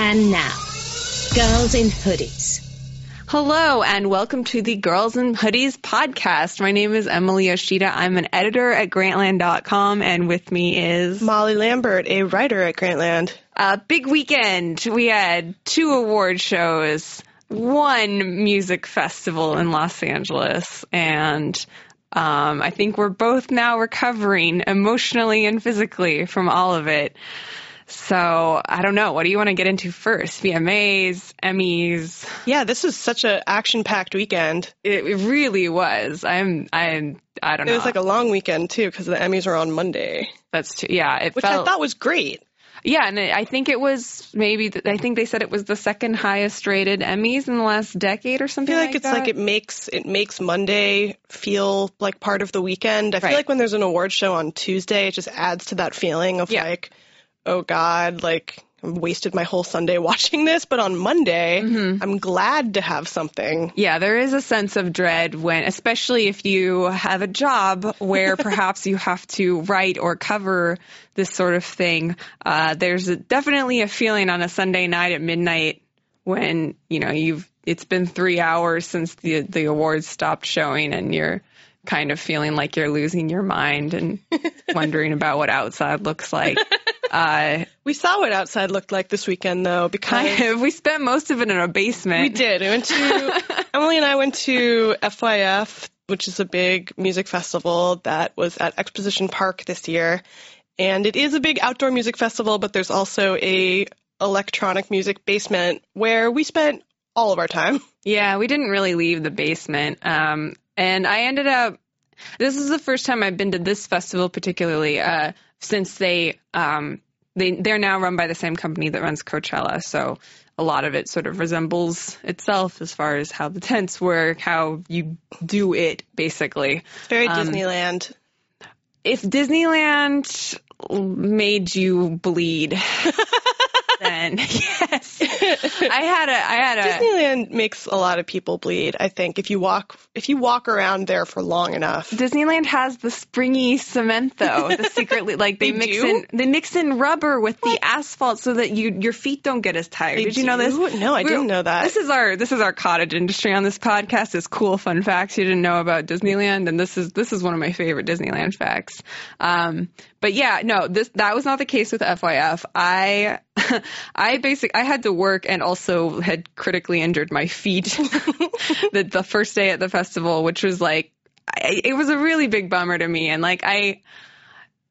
And now, Girls in Hoodies. Hello and welcome to the Girls in Hoodies podcast. My name is Emily Yoshida. I'm an editor at Grantland.com and with me is Molly Lambert, a writer at Grantland. A big weekend. We had two award shows, one music festival in Los Angeles, and um, I think we're both now recovering emotionally and physically from all of it. So I don't know. What do you want to get into first? VMAs, Emmys. Yeah, this is such an action-packed weekend. It, it really was. I'm. I'm. I don't know. It was like a long weekend too because the Emmys were on Monday. That's too, yeah. It which felt, I thought was great. Yeah, and I think it was maybe. I think they said it was the second highest rated Emmys in the last decade or something. I feel like, like it's that. like it makes it makes Monday feel like part of the weekend. I feel Right. like when there's an award show on Tuesday, it just adds to that feeling of Yeah. like, oh God, like I wasted my whole Sunday watching this. But on Monday, Mm-hmm. I'm glad to have something. Yeah, there is a sense of dread when, especially if you have a job where perhaps you have to write or cover this sort of thing. Uh, there's a, definitely a feeling on a Sunday night at midnight when you know you've it's been three hours since the the awards stopped showing and you're kind of feeling like you're losing your mind and wondering about what outside looks like. Uh, We saw what outside looked like this weekend though, because kind of, we spent most of it in our basement. We did. We went to Emily and I went to FYF, which is a big music festival that was at Exposition Park this year. And it is a big outdoor music festival, but there's also a electronic music basement where we spent all of our time. Yeah, we didn't really leave the basement. Um, and I ended up, this is the first time I've been to this festival particularly, uh, since they, um, they, they're now run by the same company that runs Coachella. So a lot of it sort of resembles itself as far as how the tents work, how you do it, basically. It's very Um, Disneyland. If Disneyland made you bleed, then yes. I had a, I had a, Disneyland makes a lot of people bleed, I think, if you walk if you walk around there for long enough. Disneyland has the springy cement though. The secretly like they, They mix do? in they mix in rubber with the asphalt so that you your feet don't get as tired. They Did you know this? No, I We're- didn't know that. This is our this is our cottage industry on this podcast. Is cool fun facts you didn't know about Disneyland, and this is this is one of my favorite Disneyland facts. Um, but yeah, no, this that was not the case with FYF. I I basic I had to work and also had critically injured my feet the the first day at the festival, which was like I, it was a really big bummer to me, and like I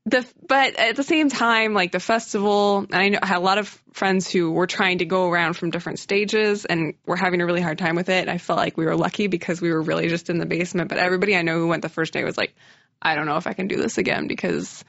the but at the same time like the festival I know I had a lot of friends who were trying to go around from different stages and were having a really hard time with it. I felt like we were lucky because we were really just in the basement, but everybody I know who went the first day was like I don't know if I can do this again because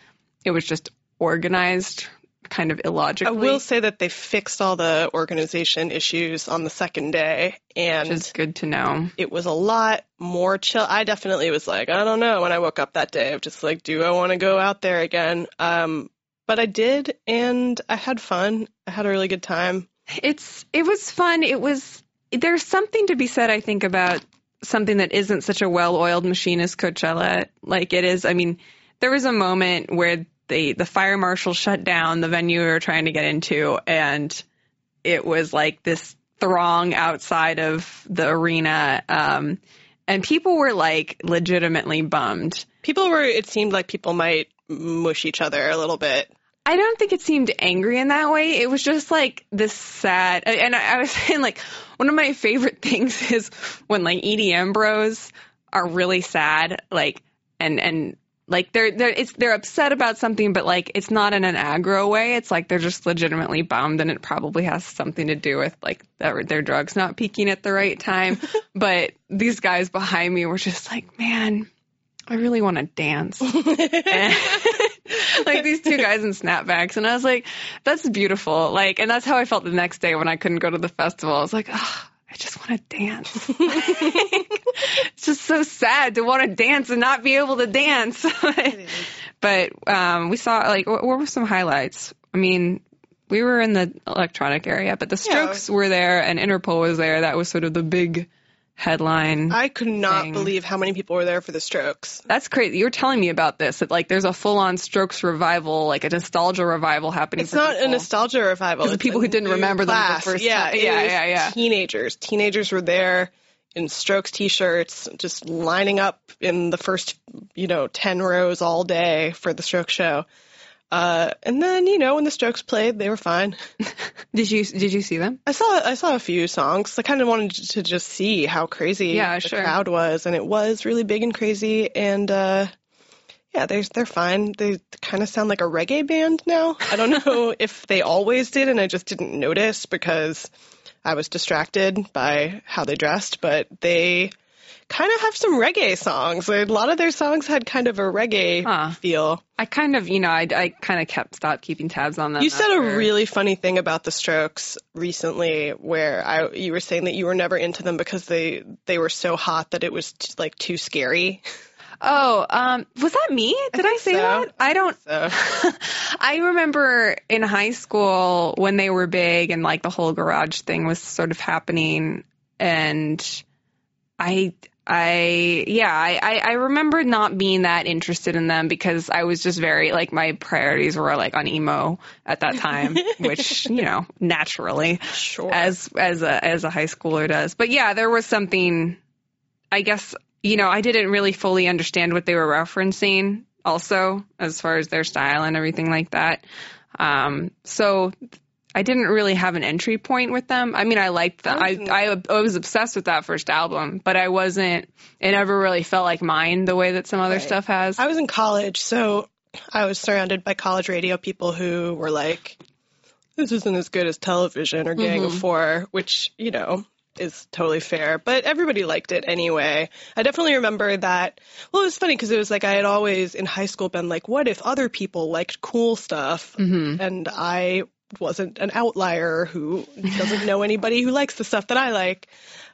it was just organized kind of illogical. I will say that they fixed all the organization issues on the second day and is good to know. it was a lot more chill. I definitely was like, I don't know when I woke up that day of just like, do I want to go out there again? Um, but I did and I had fun. I had a really good time. It's it was fun. It was there's something to be said I think about something that isn't such a well-oiled machine as Coachella like it is. I mean, there was a moment where they the fire marshal shut down the venue we were trying to get into and it was like this throng outside of the arena um and people were like legitimately bummed. People were, it seemed like people might mush each other a little bit. I don't think it seemed angry in that way. It was just like this sad, and I I was saying like one of my favorite things is when like EDM bros are really sad, like and and like they're they're it's they're upset about something, but like it's not in an aggro way. It's like they're just legitimately bummed, and it probably has something to do with like their their drugs not peaking at the right time. but these guys behind me were just like, man. I really want to dance. Like these two guys in snapbacks and I was like, that's beautiful. Like, and that's how I felt the next day when I couldn't go to the festival. I was like, oh, I just want to dance. it's just so sad to want to dance and not be able to dance. but um, we saw like what, what were some highlights? I mean, we were in the electronic area, but the Strokes were there and Interpol was there. That was sort of the big headline. I could not thing. believe how many people were there for the Strokes. That's crazy. You were telling me about this. That like there's a full on Strokes revival, like a nostalgia revival happening. It's not a nostalgia revival. Because the people who didn't remember them the first yeah, time. Yeah, yeah, yeah. Teenagers. Teenagers were there in Strokes t-shirts, just lining up in the first, you know, ten rows all day for the Strokes show. Uh, and then, you know, when the Strokes played, they were fine. Did you did you see them? I saw I saw a few songs. I kind of wanted to just see how crazy Yeah, the sure. crowd was, and it was really big and crazy. And uh, yeah, they're they're fine. They kind of sound like a reggae band now. I don't know if they always did, and I just didn't notice because I was distracted by how they dressed. But they kind of have some reggae songs. A lot of their songs had kind of a reggae Huh. feel. I kind of, you know, I, I kind of kept stopped keeping tabs on them. You said a really funny thing about the Strokes recently, where I you were saying that you were never into them because they they were so hot that it was t- like too scary. Oh, um, was that me? Did I, think say so. that? I don't. So I remember in high school when they were big and like the whole garage thing was sort of happening, and I, I, yeah, I, I, I remember not being that interested in them because I was just very like my priorities were like on emo at that time, which you know naturally sure. as as a as a high schooler does. But yeah, there was something. I guess you know I didn't really fully understand what they were referencing. Also, as far as their style and everything like that. Um, so I didn't really have an entry point with them. I mean, I liked them. I, I I was obsessed with that first album, but I wasn't. It never really felt like mine the way that some other Right. stuff has. I was in college, so I was surrounded by college radio people who were like, "This isn't as good as television or Gang of mm-hmm. Four," which you know is totally fair. But everybody liked it anyway. I definitely remember that. Well, it was funny because it was like I had always in high school been like, "What if other people liked cool stuff?" Mm-hmm. and I wasn't an outlier who doesn't know anybody who likes the stuff that I like.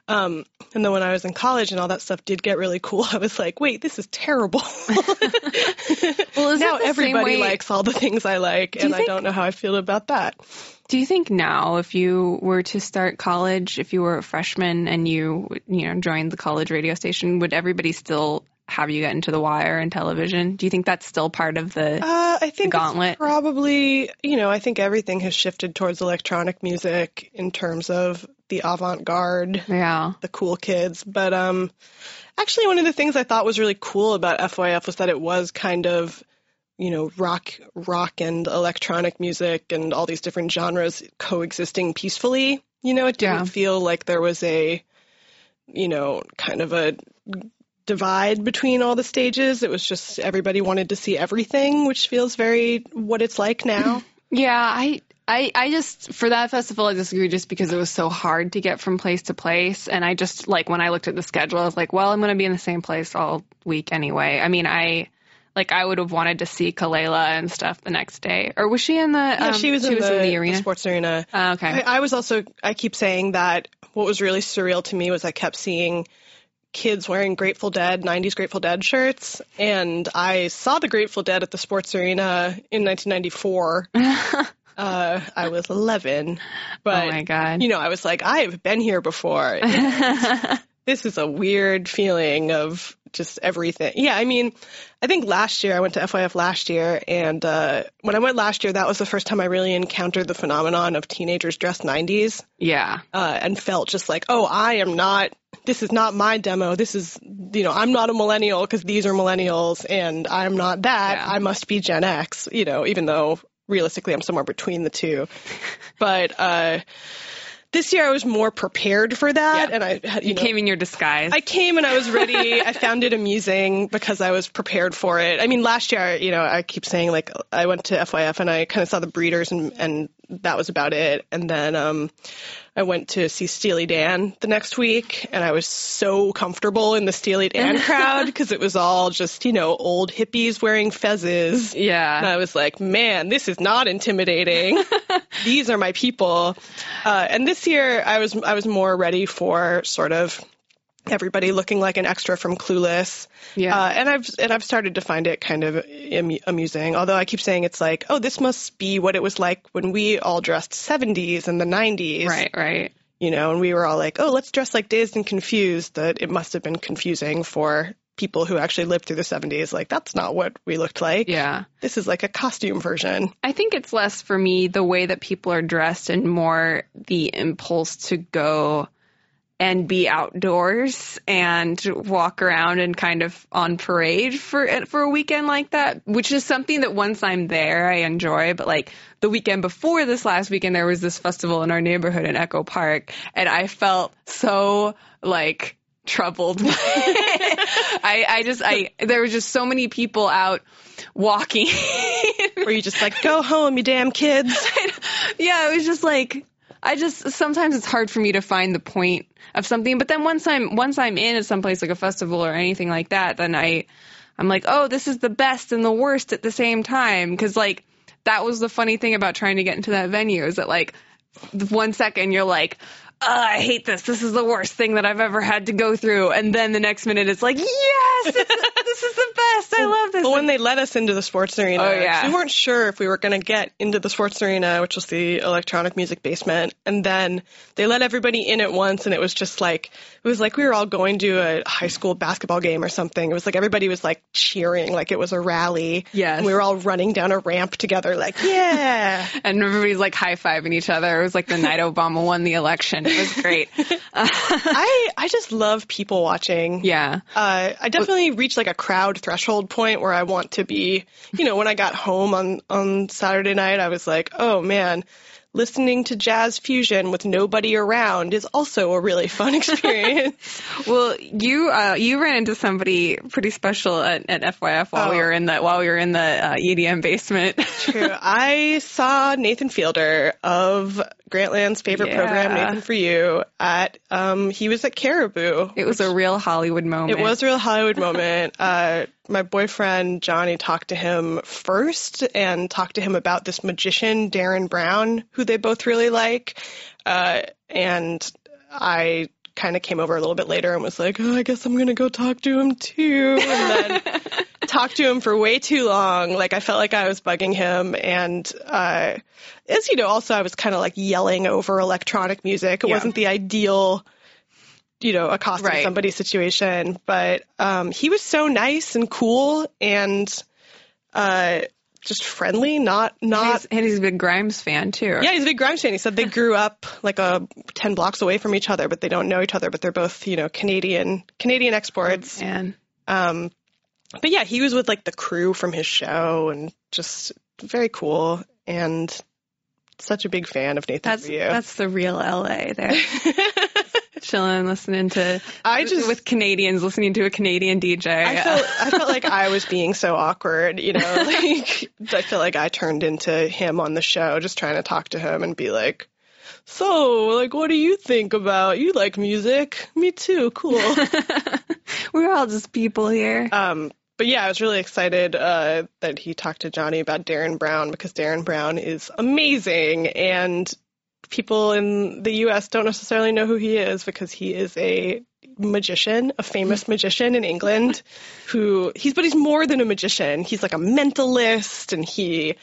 Um, and then when I was in college and all that stuff did get really cool, I was like, wait, this is terrible. well, now it the same everybody likes all the things I like, and you I don't know how I feel about that. Do you think now, if you were to start college, if you were a freshman and you, you know, joined the college radio station, would everybody still have you get into the wire and television? Do you think that's still part of the? Uh, I think it's Gauntlet. probably, you know, I think everything has shifted towards electronic music in terms of the avant-garde. yeah. the cool kids. But um, actually, one of the things I thought was really cool about FYF was that it was kind of, you know, rock, rock and electronic music and all these different genres coexisting peacefully. You know, it didn't Yeah. feel like there was a, you know, kind of a divide between all the stages. It was just everybody wanted to see everything, which feels very what it's like now. Yeah, I, I, I just for that festival I disagree just because it was so hard to get from place to place, and I just like when I looked at the schedule, I was like, well, I'm going to be in the same place all week anyway. I mean, I. Like I would have wanted to see Kelela and stuff the next day, or was she in the? Yeah, um, she was, in, the, the arena. sports arena. Oh, okay. I, I was also, I keep saying that what was really surreal to me was I kept seeing kids wearing Grateful Dead, 90s Grateful Dead shirts. And I saw the Grateful Dead at the sports arena in 1994. uh, I was 11. But, oh my god. you know, I was like, I have been here before. this is a weird feeling of just everything. Yeah, I mean, I think last year I went to FYF last year, and uh, when I went last year, that was the first time I really encountered the phenomenon of teenagers dressed 90s yeah. uh, and felt just like, oh, I am not. This is not my demo. This is, you know, I'm not a millennial because these are millennials, and I'm not that. Yeah. I must be Gen X. You know, even though realistically I'm somewhere between the two. But uh, this year I was more prepared for that, Yeah. and I you, You know, came in your disguise. I came and I was ready. I found it amusing because I was prepared for it. I mean, last year, you know, I keep saying like I went to FYF and I kind of saw the breeders and and that was about it. And then um, I went to see Steely Dan the next week, and I was so comfortable in the Steely Dan crowd because it was all just you know old hippies wearing fezzes. yeah. And I was like, man, this is not intimidating. These are my people. Uh, and this year, I was I was more ready for sort of everybody looking like an extra from Clueless. Yeah. Uh, and I've and I've started to find it kind of amu- amusing. Although I keep saying it's like, oh, this must be what it was like when we all dressed 70s and the 90s. right. Right. you know, and we were all like, oh, let's dress like dazed and confused. That it must have been confusing for people who actually lived through the 70s. Like, that's not what we looked like. Yeah. This is like a costume version. I think it's less for me the way that people are dressed and more the impulse to go and be outdoors and walk around and kind of on parade for for a weekend like that, which is something that once I'm there I enjoy. But like the weekend before this last weekend, there was this festival in our neighborhood in Echo Park, and I felt so like troubled. I I just I there were just so many people out walking. Where you just like, go home, you damn kids. yeah, it was just like I just sometimes it's hard for me to find the point of something, but then once I'm once I'm in at some place like a festival or anything like that, then I I'm like, "Oh, this is the best and the worst at the same time." Cuz like that was the funny thing about trying to get into that venue is that like one second you're like, I hate this. This is the worst thing that I've ever had to go through. And then the next minute it's like, yes, this is the best. I love this. But when they let us into the sports arena, Oh, yeah. we weren't sure if we were going to get into the sports arena, which was the electronic music basement. And then they let everybody in at once, and it was just like it was like we were all going to a high school basketball game or something. It was like everybody was like cheering, like it was a rally. Yes. And we were all running down a ramp together, like yeah. and everybody's like high fiving each other. It was like the night Obama won the election. It was great. I I just love people watching. yeah. Uh, I definitely reached like a crowd threshold point where I want to be. You know, when I got home on on Saturday night, I was like, oh man, listening to jazz fusion with nobody around is also a really fun experience. Well, you uh, you ran into somebody pretty special at, at FYF while we Oh. were in the while we were in the uh, EDM basement. True. I saw Nathan Fielder of Grantland's favorite Yeah. program, Nathan for You, at um he was at Caribou. It was a real Hollywood moment. It was a real Hollywood moment. Uh, my boyfriend Johnny talked to him first and talked to him about this magician, Derren Brown, who they both really like. Uh, and I kind of came over a little bit later and was like, oh, I guess I'm going to go talk to him too. And then talked to him for way too long. Like I felt like I was bugging him. And, uh, as you know, also I was kind of like yelling over electronic music. It Yeah. wasn't the ideal you know, accosting Right. somebody's situation. But um, he was so nice and cool and uh, just friendly. Not not. He's- and he's a big Grimes fan too. yeah, he's a big Grimes fan. He said they grew up like a ten blocks away from each other, but they don't know each other. But they're both, you know, Canadian Canadian exports. And Um, but yeah, he was with like the crew from his show, and just very cool and such a big fan of Nathan that's that's the real LA there. Chilling, listening to I just with Canadians, listening to a Canadian DJ. I felt I felt like I was being so awkward, you know, like I feel like I turned into him on the show, just trying to talk to him and be like, "So, like, what do you think about? You like music? Me too. Cool." We're all just people here. um, but yeah, I was really excited uh, that he talked to Johnny about Derren Brown because Derren Brown is amazing and people in the U.S. don't necessarily know who he is because he is a magician, a famous magician in England who he's but he's more than a magician. He's like a mentalist and he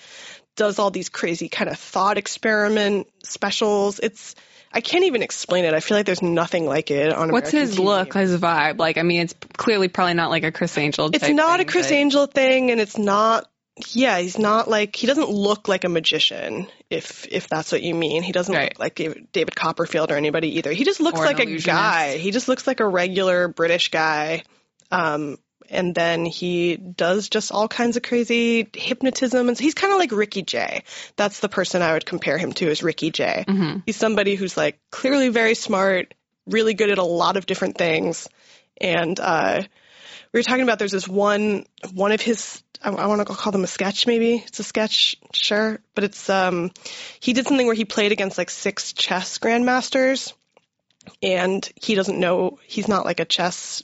does all these crazy kind of thought experiment specials. It's I can't even explain it. I feel like there's nothing like it on a What's American his TV. look, his vibe? Like, I mean, it's clearly probably not like a Criss Angel. It's not thing, a Criss but- Angel thing, and it's not. Yeah, he's not like he doesn't look like a magician. If if that's what you mean, he doesn't Right. look like David, David Copperfield or anybody either. He just looks Or like a guy. He just looks like a regular British guy. Um, and then he does just all kinds of crazy hypnotism, and so he's kind of like Ricky Jay. That's the person I would compare him to is Ricky Jay. Mm-hmm. He's somebody who's like clearly very smart, really good at a lot of different things, and uh, we were talking about there's this one one of his I, I want to call them a sketch maybe. It's a sketch sure but it's um he did something where he played against like six chess grandmasters and he doesn't know he's not like a chess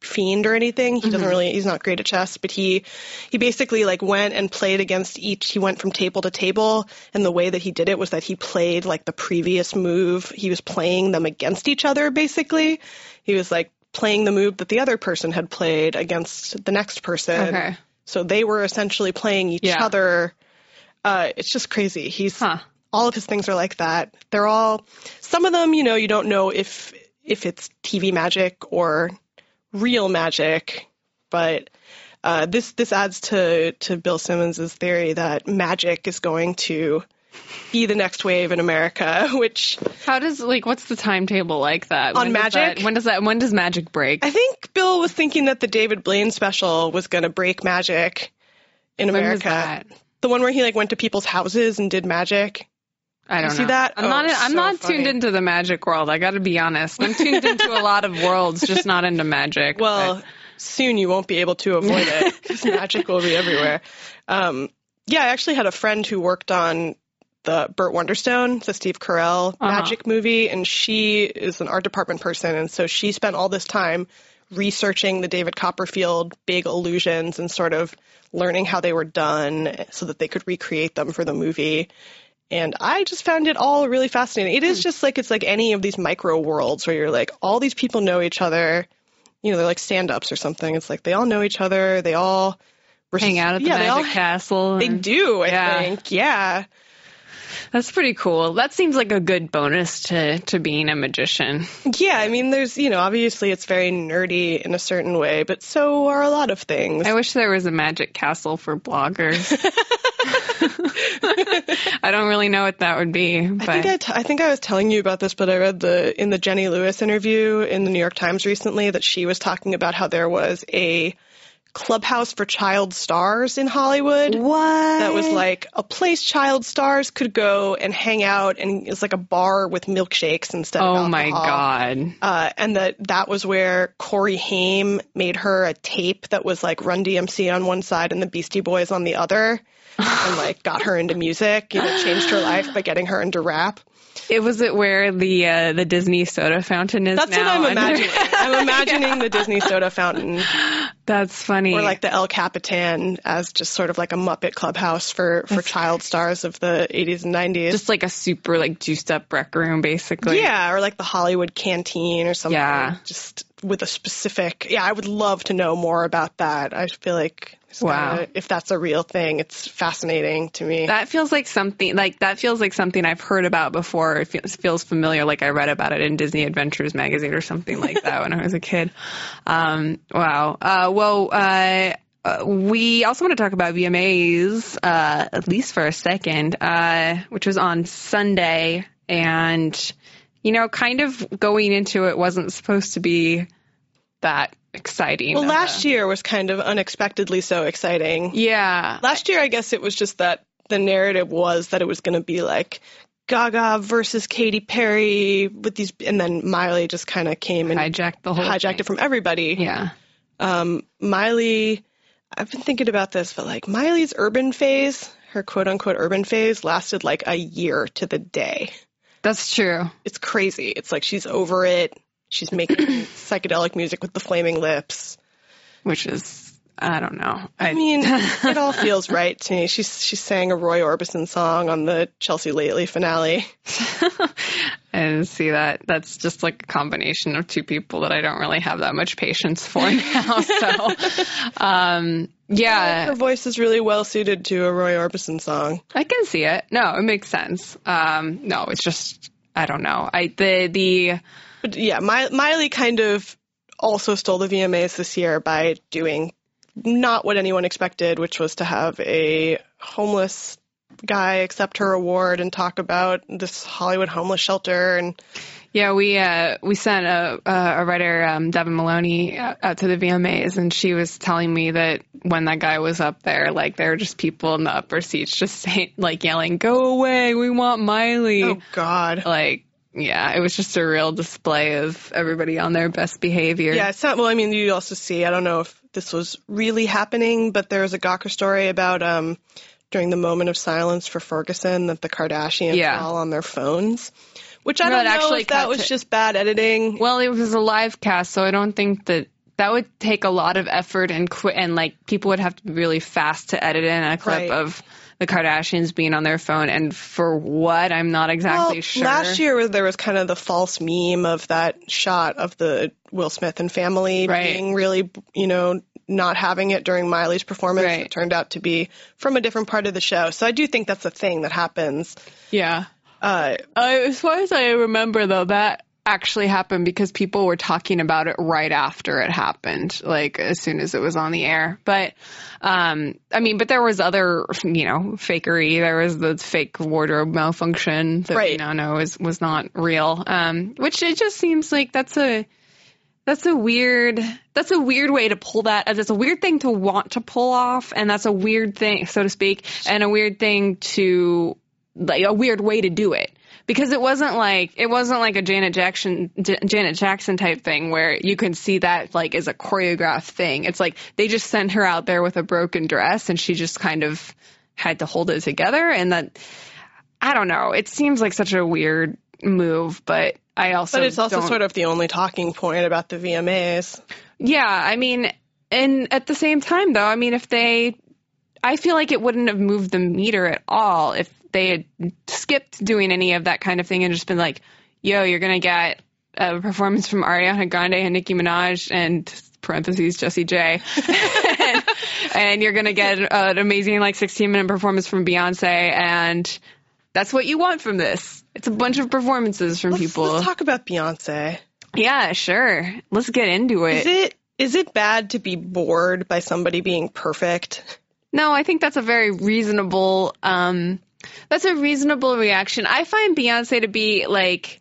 fiend or anything. He doesn't really he's not great at chess but he he basically like went and played against each. He went from table to table and the way that he did it was that he played like the previous move. He was playing them against each other basically. He was like playing the move that the other person had played against the next person Okay. so they were essentially playing each Yeah. other uh it's just crazy he's Huh. all of his things are like that. They're all some of them, you know, you don't know if if it's TV magic or real magic, but uh, this this adds to to Bill Simmons' theory that magic is going to be the next wave in America, which How does like what's the timetable like that On When does Magic? that- when does that when does magic break? I think Bill was thinking that the David Blaine special was going to break magic in When America. that? The one where he like went to people's houses and did magic. I don't see know. that? I'm Oh, not. I'm so not funny. tuned into the magic world. I got to be honest. I'm tuned into a lot of worlds, just not into magic. Well, but- soon you won't be able to avoid it because magic will be everywhere. Um, yeah, I actually had a friend who worked on the Burt Wonderstone, the Steve Carell Uh-huh. magic movie, and she is an art department person, and so she spent all this time researching the David Copperfield big illusions and sort of learning how they were done so that they could recreate them for the movie. And I just found it all really fascinating. It is just like it's like any of these micro worlds where you're like all these people know each other. You know, they're like stand-ups or something. It's like they all know each other. They all hang out at the yeah, they all magic castle. they do. I Yeah. think. Yeah. That's pretty cool. That seems like a good bonus to to being a magician. Yeah. I mean, there's you know, obviously it's very nerdy in a certain way, but so are a lot of things. I wish there was a magic castle for bloggers. I don't really know what that would be, but I think I, t- I think I was telling you about this, but I read the in the Jenny Lewis interview in the New York Times recently that she was talking about how there was a clubhouse for child stars in Hollywood. what? That was like a place child stars could go and hang out, and it's like a bar with milkshakes instead of oh my god. Uh, and that that was where Corey Haim made her a tape that was like Run DMC on one side and the Beastie Boys on the other, and like got her into music. You know, changed her life by getting her into rap. It was it where the uh, the Disney soda fountain is That's what I'm under- imagining. I'm imagining the Disney soda fountain That's funny. or like the El Capitan as just sort of like a Muppet clubhouse for for child stars of the 80s and 90s. just like a super like juiced up rec room basically. yeah, or like the Hollywood Canteen or something. Yeah. Just with a specific. Yeah, I would love to know more about that. I feel like it's Wow. gotta- if that's a real thing, it's fascinating to me. That feels like something like that feels like something I've heard about before. It feels, feels familiar, like I read about it in Disney Adventures magazine or something like that when I was a kid. Um, wow. Uh, well, uh, uh, we also want to talk about VMAs, uh, at least for a second, uh, which was on Sunday, and you know, kind of going into it wasn't supposed to be that exciting. well, a- last year was kind of unexpectedly so exciting. yeah, Last year, I guess it was just that the narrative was that it was going to be like Gaga versus Katy Perry with these, and then Miley just kind of came and hijacked the whole hijacked thing. it from everybody. Yeah. Um, Miley, I've been thinking about this, but like Miley's urban phase, her quote unquote urban phase, lasted like a year to the day. That's true. It's crazy. It's like she's over it. She's making psychedelic music with the flaming lips. which is I don't know. I mean, it all feels right to me. She's she sang a Roy Orbison song on the Chelsea Lately finale. I didn't see that. That's just like a combination of two people that I don't really have that much patience for now. So, um, yeah, Her voice is really well suited to a Roy Orbison song. I can see it. No, it makes sense. Um, no, it's just I don't know. I the the But yeah, Mi- Miley kind of also stole the VMAs this year by doing not what anyone expected, which was to have a homeless guy accept her award and talk about this Hollywood homeless shelter and Yeah, we uh, we sent a a writer, um, Devon Maloney, out, out to the VMAs, and she was telling me that when that guy was up there, like there were just people in the upper seats just saying, like yelling, "Go away, we want Miley!" oh god. Like, yeah, it was just a real display of everybody on their best behavior. Yeah, it's not. Well, I mean, you also see. I don't know if this was really happening, but there was a Gawker story about um, during the moment of silence for Ferguson that the Kardashians Yeah. were all on their phones, which I No, don't know actually if that was to- just bad editing. Well, it was a live cast, so I don't think that that would take a lot of effort and qu- and like people would have to be really fast to edit in a clip Right. of the Kardashians being on their phone, and for what I'm not exactly well, sure. last year there was kind of the false meme of that shot of the Will Smith and family Right. being really, you know, not having it during Miley's performance. Right. It turned out to be from a different part of the show. So I do think that's a thing that happens. yeah. Uh, Uh, as far as I remember, though, that actually happened because people were talking about it right after it happened, like as soon as it was on the air. But, um, I mean, but there was other, you know, fakery. There was the fake wardrobe malfunction that we Right. now know is was not real. Um, which it just seems like that's a that's a weird that's a weird way to pull that as it's a weird thing to want to pull off and that's a weird thing so to speak and a weird thing to like a weird way to do it because it wasn't like it wasn't like a Janet Jackson J- Janet Jackson type thing where you can see that like as a choreographed thing. It's like they just sent her out there with a broken dress and she just kind of had to hold it together. And that I don't know. It seems like such a weird move but I also but it's also don't- sort of the only talking point about the VMAs. yeah, I mean, and at the same time, though, I mean, if they, I feel like it wouldn't have moved the meter at all if they had skipped doing any of that kind of thing and just been like, yo, you're going to get a performance from Ariana Grande and Nicki Minaj and parentheses Jessie J. and, and you're going to get an amazing like 16 minute performance from Beyonce and that's what you want from this. It's a bunch of performances from Let's, people. let's talk about Beyonce. yeah, sure. Let's get into Is it is it bad to be bored by somebody being perfect? No, I think that's a very reasonable um that's a reasonable reaction. I find Beyonce to be like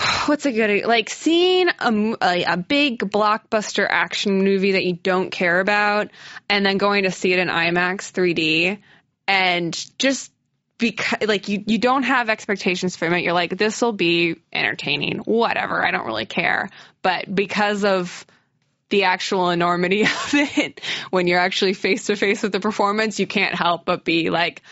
what's a good like seeing a a big blockbuster action movie that you don't care about and then going to see it in IMAX 3D and just because like you you don't have expectations from it. You're like this will be entertaining. Whatever. I don't really care. But because of the actual enormity of it when you're actually face to face with the performance you can't help but be like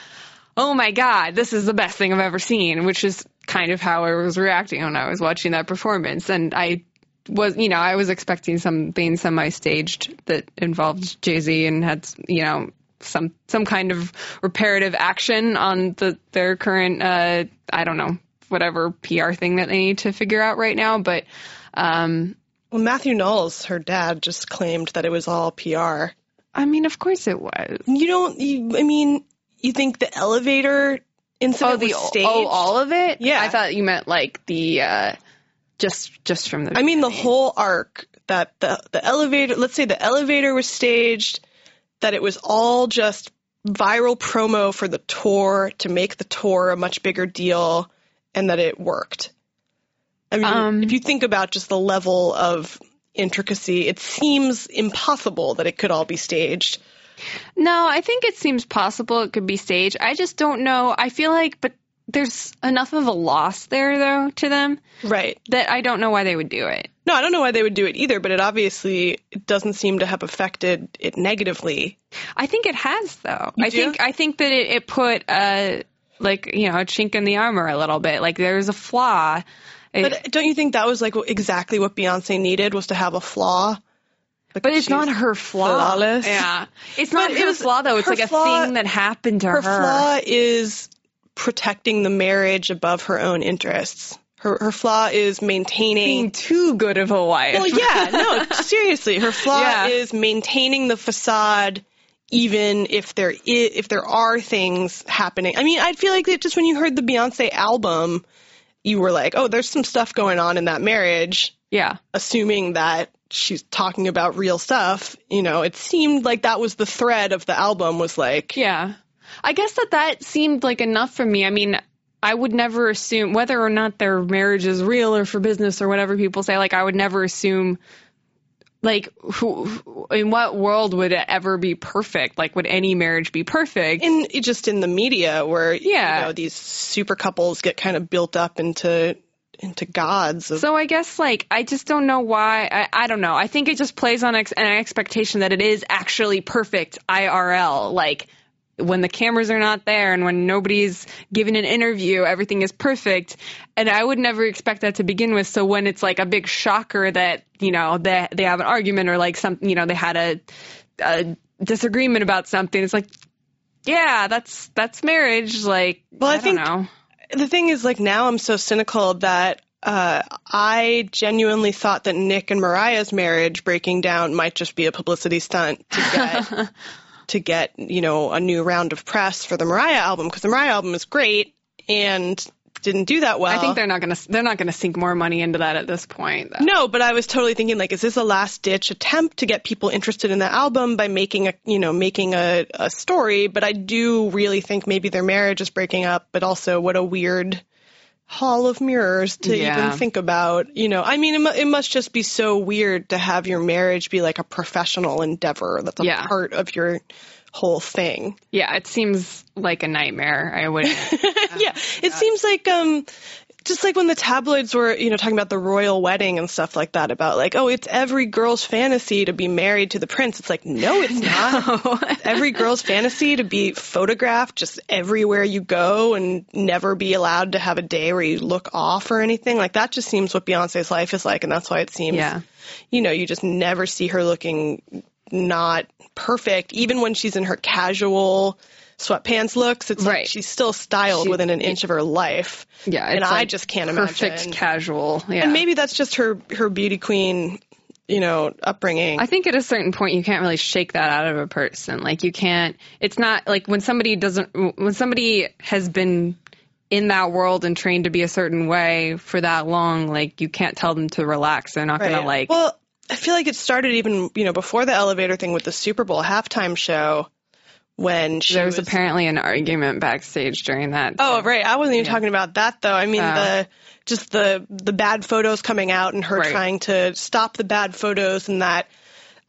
oh my god this is the best thing i've ever seen which is kind of how i was reacting when i was watching that performance and i was you know i was expecting something semi staged that involved jay-z and had you know some some kind of reparative action on the their current uh i don't know whatever pr thing that they need to figure out right now but um Well, Matthew Knowles, her dad, just claimed that it was all PR. I mean, of course it was. You don't. You, I mean, you think the elevator incident Oh, the was staged? oh, all of it. Yeah. I thought you meant like the uh, just just from the. I mean, the whole arc that the the elevator. Let's say the elevator was staged. That it was all just viral promo for the tour to make the tour a much bigger deal, and that it worked. I mean, Um, if you think about just the level of intricacy, it seems impossible that it could all be staged. No, I think it seems possible it could be staged. I just don't know. I feel like, but there's enough of a loss there though to them Right. that I don't know why they would do it. No, I don't know why they would do it either, but it obviously it doesn't seem to have affected it negatively. I think it has though. You I do? think I think that it, it put a like you know a chink in the armor a little bit. Like there's a flaw. It- But don't you think that was like exactly what Beyonce needed was to have a flaw? Like, But it's she's- not her flaw. flawless. Yeah. It's not But it her was- flaw though. It's her like a flaw- thing that happened to her her. flaw is protecting the marriage above her own interests. Her her flaw is maintaining Being too good of a wife. Well, yeah, no, seriously, her flaw Yeah. is maintaining the facade even if there if there are things happening. I mean, I feel like that just when you heard the Beyonce album, you were like, "Oh, there's some stuff going on in that marriage." yeah. assuming that she's talking about real stuff, you know, it seemed like that was the thread of the album was like, Yeah. I guess that that seemed like enough for me. I mean, I would never assume whether or not their marriage is real or for business or whatever people say. Like, I would never assume, like, who, in what world would it ever be perfect? Like, would any marriage be perfect? in just in the media where Yeah. you know these super couples get kind of built up into into gods of So I guess like I just don't know why I, I don't know. I think it just plays on ex- an expectation that it is actually perfect IRL. Like when the cameras are not there and when nobody's giving an interview, everything is perfect. And I would never expect that to begin with. So when it's like a big shocker that you know they they have an argument or like some you know they had a, a disagreement about something, it's like yeah, that's that's marriage. Like, Well, I I, don't think- know. The thing is, like now I'm so cynical that uh, I genuinely thought that Nick and Mariah's marriage breaking down might just be a publicity stunt to get to get you know a new round of press for the Mariah album because the Mariah album is great and didn't do that well. I think they're not gonna they're not gonna sink more money into that at this point. though. No, but I was totally thinking like, is this a last ditch attempt to get people interested in the album by making a, you know, making a, a story? But I do really think maybe their marriage is breaking up, but also what a weird hall of mirrors to Yeah. even think about. You know, I mean, it, it must just be so weird to have your marriage be like a professional endeavor that's a Yeah. part of your whole thing. Yeah, it seems like a nightmare. I would. yeah, it seems like um just like when the tabloids were, you know, talking about the royal wedding and stuff like that about like, oh, it's every girl's fantasy to be married to the prince. It's like, no, it's not. every girl's fantasy to be photographed just everywhere you go and never be allowed to have a day where you look off or anything. Like that just seems what Beyonce's life is like and that's why it seems Yeah. you know, you just never see her looking not perfect, even when she's in her casual sweatpants looks. It's like she's still styled She- within an inch of her life. Yeah, and it's I just can't perfect imagine. Perfect casual. Yeah. And maybe that's just her her beauty queen, you know, upbringing. I think at a certain point you can't really shake that out of a person. Like you can't. It's not like when somebody doesn't. When somebody has been in that world and trained to be a certain way for that long, like you can't tell them to relax. They're not gonna like. Well, I feel like it started even you know before the elevator thing with the Super Bowl halftime show when she there was, apparently an argument backstage during that. Oh, right. I wasn't even Yeah. talking about that though. I mean Uh. the just the the bad photos coming out and her Right. trying to stop the bad photos and that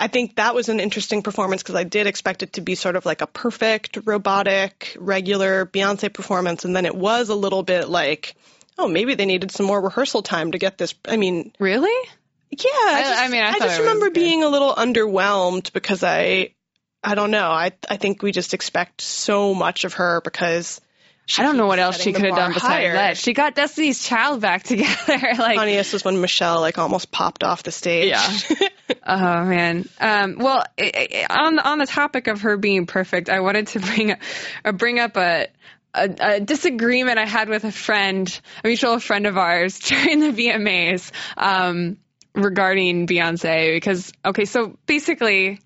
I think that was an interesting performance because I did expect it to be sort of like a perfect robotic regular Beyonce performance and then it was a little bit like oh maybe they needed some more rehearsal time to get this I mean Really? Yeah I, I- just, I mean, I thought just remember being a little underwhelmed because I I don't know I I think we just expect so much of her because she I don't know what else she could have done besides higher. that. She got Destiny's Child back together. like, funniest was when Michelle like almost popped off the stage. Yeah. oh man. Um, well, i i on on the topic of her being perfect, I wanted to bring uh, bring up a, a a disagreement I had with a friend, a mutual friend of ours during the VMAs um, regarding Beyonce. Because okay, so basically.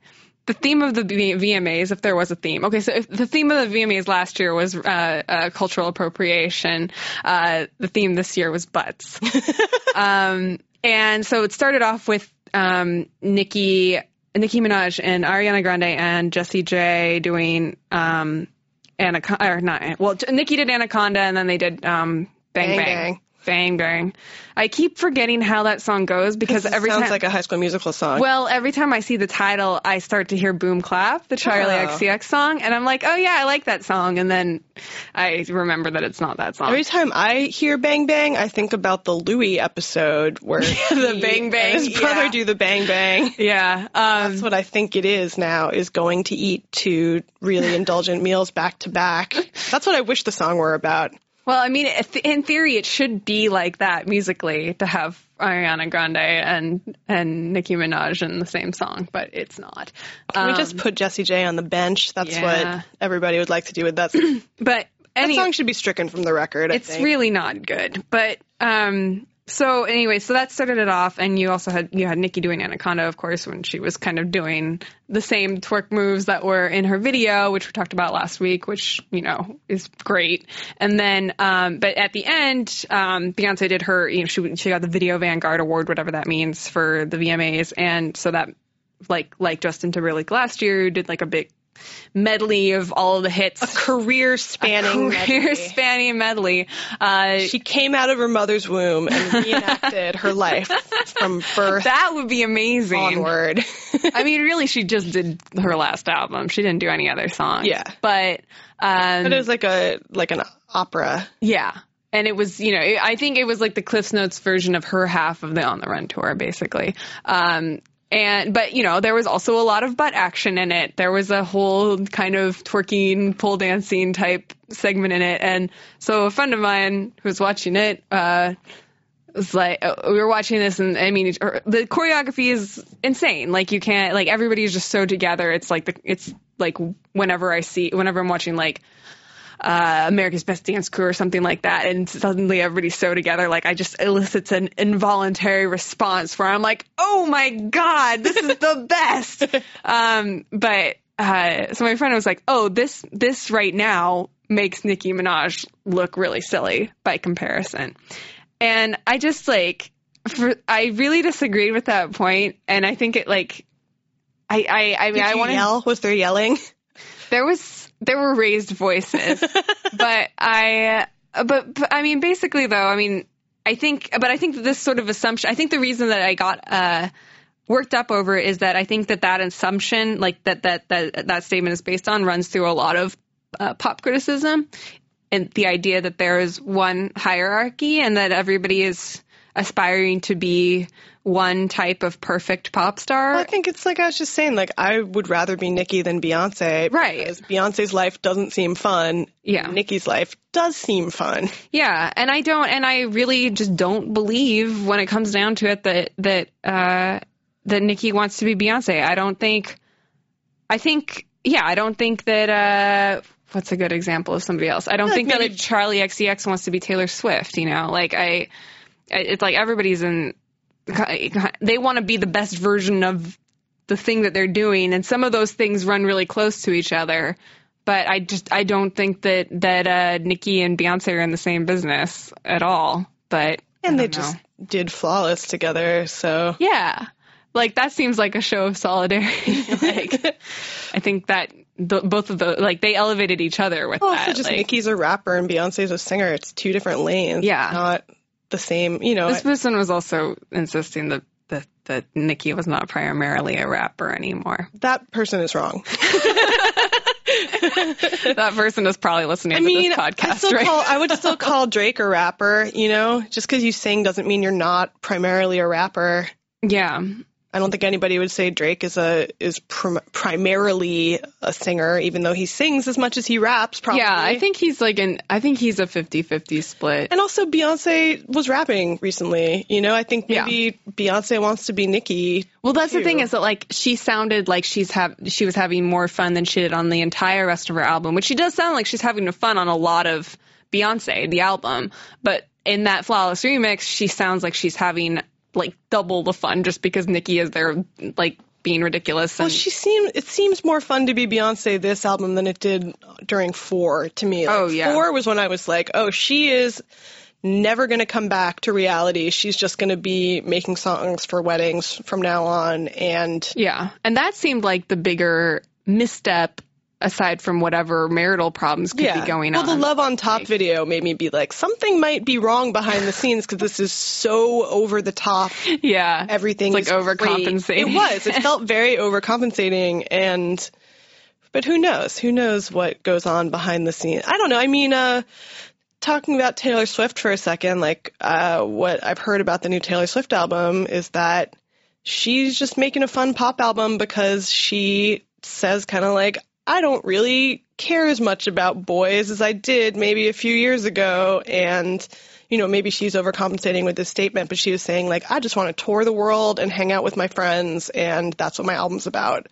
The theme of the VMAs, if there was a theme. Okay, so if the theme of the VMAs last year was uh, uh, cultural appropriation, uh, the theme this year was butts. Um, and so it started off with um, Nicki, Nicki Minaj and Ariana Grande and Jessie J doing um, Anaconda, or not, well, Nicki did Anaconda and then they did um, Bang Bang Bang. Bang. Bang Bang. I keep forgetting how that song goes because every sounds time. like a High School Musical song. well, every time I see the title, I start to hear Boom Clap, the Charli Oh. XCX song, and I'm like, oh yeah, I like that song. And then I remember that it's not that song. Every time I hear Bang Bang, I think about the Louie episode where The Bang Bang, his brother yeah. do the Bang Bang. yeah. Um, That's what I think it is now, is going to eat two really indulgent meals back to back. That's what I wish the song were about. Well, I mean, in theory, it should be like that musically to have Ariana Grande and and Nicki Minaj in the same song, but it's not. Can we Um, just put Jessie J on the bench? That's yeah. what everybody would like to do with that. that But any, song should be stricken from the record. I it's really not good. But um, so anyway, so that started it off, and you also had you had Nicki doing Anaconda, of course, when she was kind of doing the same twerk moves that were in her video, which we talked about last week, which you know is great. And then, um, but at the end, um, Beyonce did her, you know, she she got the Video Vanguard Award, whatever that means for the VMAs, and so that like like Justin Timberlake last year did like a big medley of all the hits. career spanning. Career spanning medley. Uh, She came out of her mother's womb and reenacted her life from birth that would be amazing. onward. I mean, really, she just did her last album. She didn't do any other songs. Yeah. but um, But it was like a like an opera. yeah, and it was you know I think it was like the Cliffs Notes version of her half of the On the Run tour, basically. Um, and but you know there was also a lot of butt action in it. There was a whole kind of twerking, pole dancing type segment in it, and so a friend of mine who was watching it. Uh, was like uh, we were watching this and I mean the choreography is insane. Like you can't like everybody's just so together. It's like the it's like whenever I see whenever I'm watching like uh, America's Best Dance Crew or something like that, and suddenly everybody's so together, like I just elicits an involuntary response where I'm like, "Oh my god, this is the best!" um, but uh, so my friend was like, "Oh, this this right now makes Nicki Minaj look really silly by comparison," and I just like, for, I really disagreed with that point, and I think it like, I I I mean I want to yell? Was there yelling? there was there were raised voices, but I but, but I mean basically though I mean I think but I think this sort of assumption I think the reason that I got uh worked up over is that I think that that assumption like that that that that statement is based on runs through a lot of uh, pop criticism and the idea that there is one hierarchy and that everybody is aspiring to be one type of perfect pop star. I think it's like I was just saying, like I would rather be Nicki than Beyonce. Right. Because Beyonce's life doesn't seem fun. Yeah. Nicki's life does seem fun. Yeah, and I don't, and I really just don't believe when it comes down to it that that uh, that Nicki wants to be Beyonce. I don't think. I think, yeah, I don't think that. Uh, what's a good example of somebody else? I don't Like think maybe- that Charli XCX wants to be Taylor Swift. You know, like I it's like everybody's in. They want to be the best version of the thing that they're doing, and some of those things run really close to each other. But I just I don't think that that uh, Nicki and Beyonce are in the same business at all. But And they don't just did flawless together, so yeah, like that seems like a show of solidarity. like I think that the, both of the like they elevated each other with well, that. also just like, Nicki's a rapper and Beyonce's a singer. It's two different lanes. Yeah. Not the same, you know. this person was also insisting that. That, that Nicki was not primarily a rapper anymore. that person is wrong. that person is probably listening I to mean, this I podcast still right call I would still call Drake a rapper, you know? Just because you sing doesn't mean you're not primarily a rapper. Yeah, I don't think anybody would say Drake is a is prim- primarily a singer, even though he sings as much as he raps. Probably. yeah. I think he's like an. I think he's a 50-50 split. And also, Beyonce was rapping recently. You know, I think Yeah. maybe Beyonce wants to be Nicki. Well, that's the thing is that like she sounded like she's have she was having more fun than she did on the entire rest of her album, which she does sound like she's having fun on a lot of Beyonce the album, but in that flawless remix, she sounds like she's having like double the fun just because Nicki is there like being ridiculous and Well, she seemed it seems more fun to be Beyonce this album than it did during Four to me. Oh, like, Oh, yeah. Four was when I was like, oh, she is never going to come back to reality. She's just going to be making songs for weddings from now on. And yeah, and that seemed like the bigger misstep aside from whatever marital problems could yeah, be going well, on. Well, the Love on Top video made me be like, something might be wrong behind the scenes because this is so over the top. yeah, Everything It's like is great. overcompensating. It was. It felt very overcompensating and. But who knows? Who knows what goes on behind the scenes? I don't know. I mean, uh, talking about Taylor Swift for a second, like uh, what I've heard about the new Taylor Swift album is that she's just making a fun pop album because she says kind of like, I don't really care as much about boys as I did maybe a few years ago. And, you know, maybe she's overcompensating with this statement, but she was saying, like, I just want to tour the world and hang out with my friends. And that's what my album's about.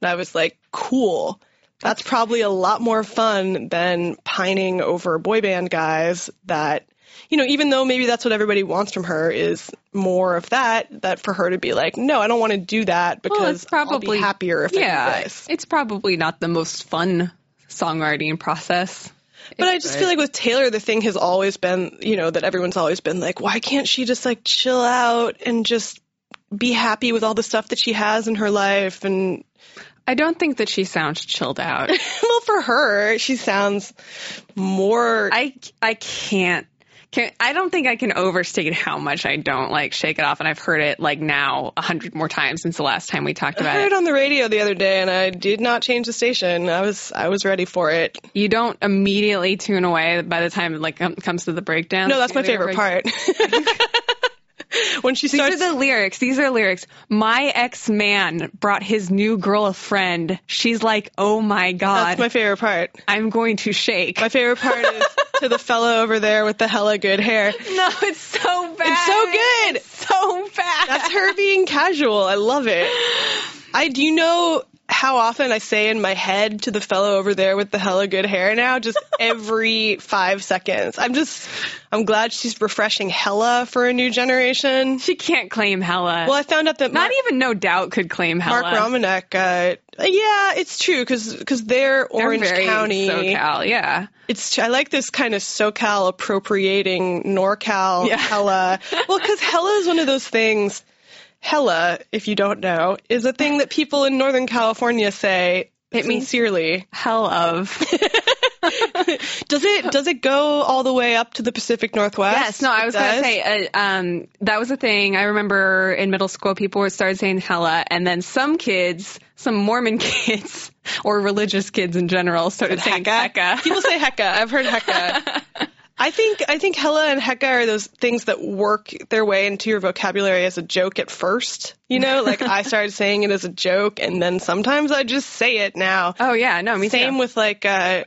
And I was like, cool. That's probably a lot more fun than pining over boy band guys that, you know, even though maybe that's what everybody wants from her is more of that, that for her to be like, no, I don't want to do that because Well, it's I'll probably be happier if I yeah, do this. it's probably not the most fun songwriting process. But I just feel like with Taylor, the thing has always been, you know, that everyone's always been like, why can't she just like chill out and just be happy with all the stuff that she has in her life? And I don't think that she sounds chilled out. well, for her, she sounds more. I I can't. Can, I don't think I can overstate how much I don't like Shake It Off, and I've heard it like now a hundred more times since the last time we talked about it. I heard it. it on the radio the other day, and I did not change the station. I was I was ready for it. You don't immediately tune away by the time it like comes to the breakdown. No, that's my favorite right- part. when she These are the lyrics. These are lyrics. My ex man brought his new girl a friend. She's like, oh my god, that's my favorite part. I'm going to shake. My favorite part is to the fellow over there with the hella good hair. No, it's so bad. It's so good. It's so bad. That's her being casual. I love it. I do you know how often I say in my head to the fellow over there with the hella good hair now, just every five seconds. I'm just, I'm glad she's refreshing hella for a new generation. She can't claim hella. Well, I found out that Not Mark, even no doubt could claim hella. Mark Romanek, uh, yeah, it's true because because they're They're Orange County. SoCal, yeah. It's I like this kind of SoCal appropriating NorCal Yeah. hella. Well, because hella is one of those things. Hella, if you don't know, is a thing that people in Northern California say It means- sincerely. Hell of. Does it does it go all the way up to the Pacific Northwest? Yes, no, I was going to say uh, um, that was a thing. I remember in middle school, people started saying hella, and then some kids, some Mormon kids, or religious kids in general, started saying Hecka. hecka. People say hecka. I've heard hecka. I think I think hella and hecka are those things that work their way into your vocabulary as a joke at first. You know, like I started saying it as a joke, and then sometimes I just say it now. Oh yeah, no, me Same too. with like uh,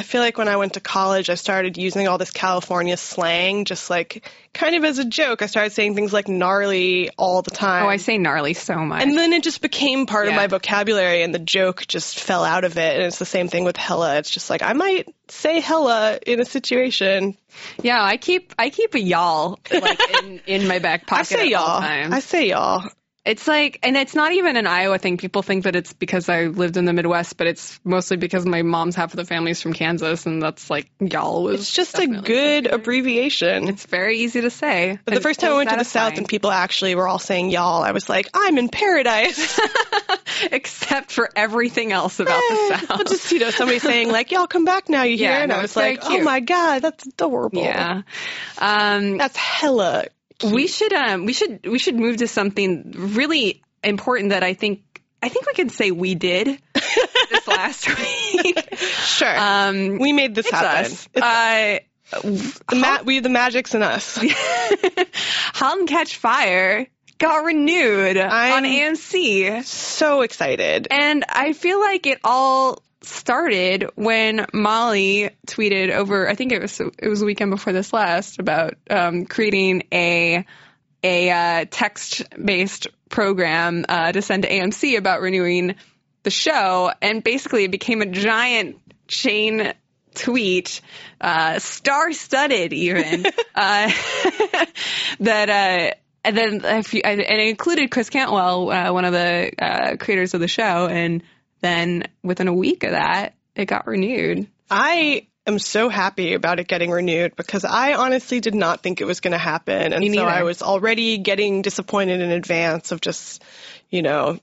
I feel like when I went to college, I started using all this California slang, just like kind of as a joke. I started saying things like gnarly all the time. oh, I say gnarly so much. And then it just became part of my vocabulary, and the joke just fell out of it. And it's the same thing with hella. It's just like I might say hella in a situation. yeah, I keep I keep a y'all like in, in my back pocket. I say y'all. I say y'all. It's like, and it's not even an Iowa thing. People think that it's because I lived in the Midwest, but it's mostly because my mom's half of the family's from Kansas, and that's like y'all was. It's just a good abbreviation. It's very easy to say. but the first time I went to the South and people actually were all saying y'all, I was like, I'm in paradise. except for everything else about the Well, South. just you know, somebody saying like, "Y'all come back now," you hear, Yeah, and no, I was like, "Oh my god, that's adorable." yeah. Um, that's hella. We should um we should we should move to something really important that I think I think we can say we did this last week. Sure, Um, we made this happen. us. Uh, the ma- we the magic's in us. And Catch Fire got renewed I'm- on AMC. so excited. And I feel like it all started when Molly tweeted over, I think it was it was the weekend before this last, about um, creating a a uh, text based program uh, to send to AMC about renewing the show, and basically it became a giant chain tweet, uh, star studded even, uh, that, uh, and then if you, and it included Chris Cantwell, uh, one of the uh, creators of the show, and then within a week of that, it got renewed. I am so happy about it getting renewed because I honestly did not think it was going to happen, and so. I was already getting disappointed in advance of just, you know,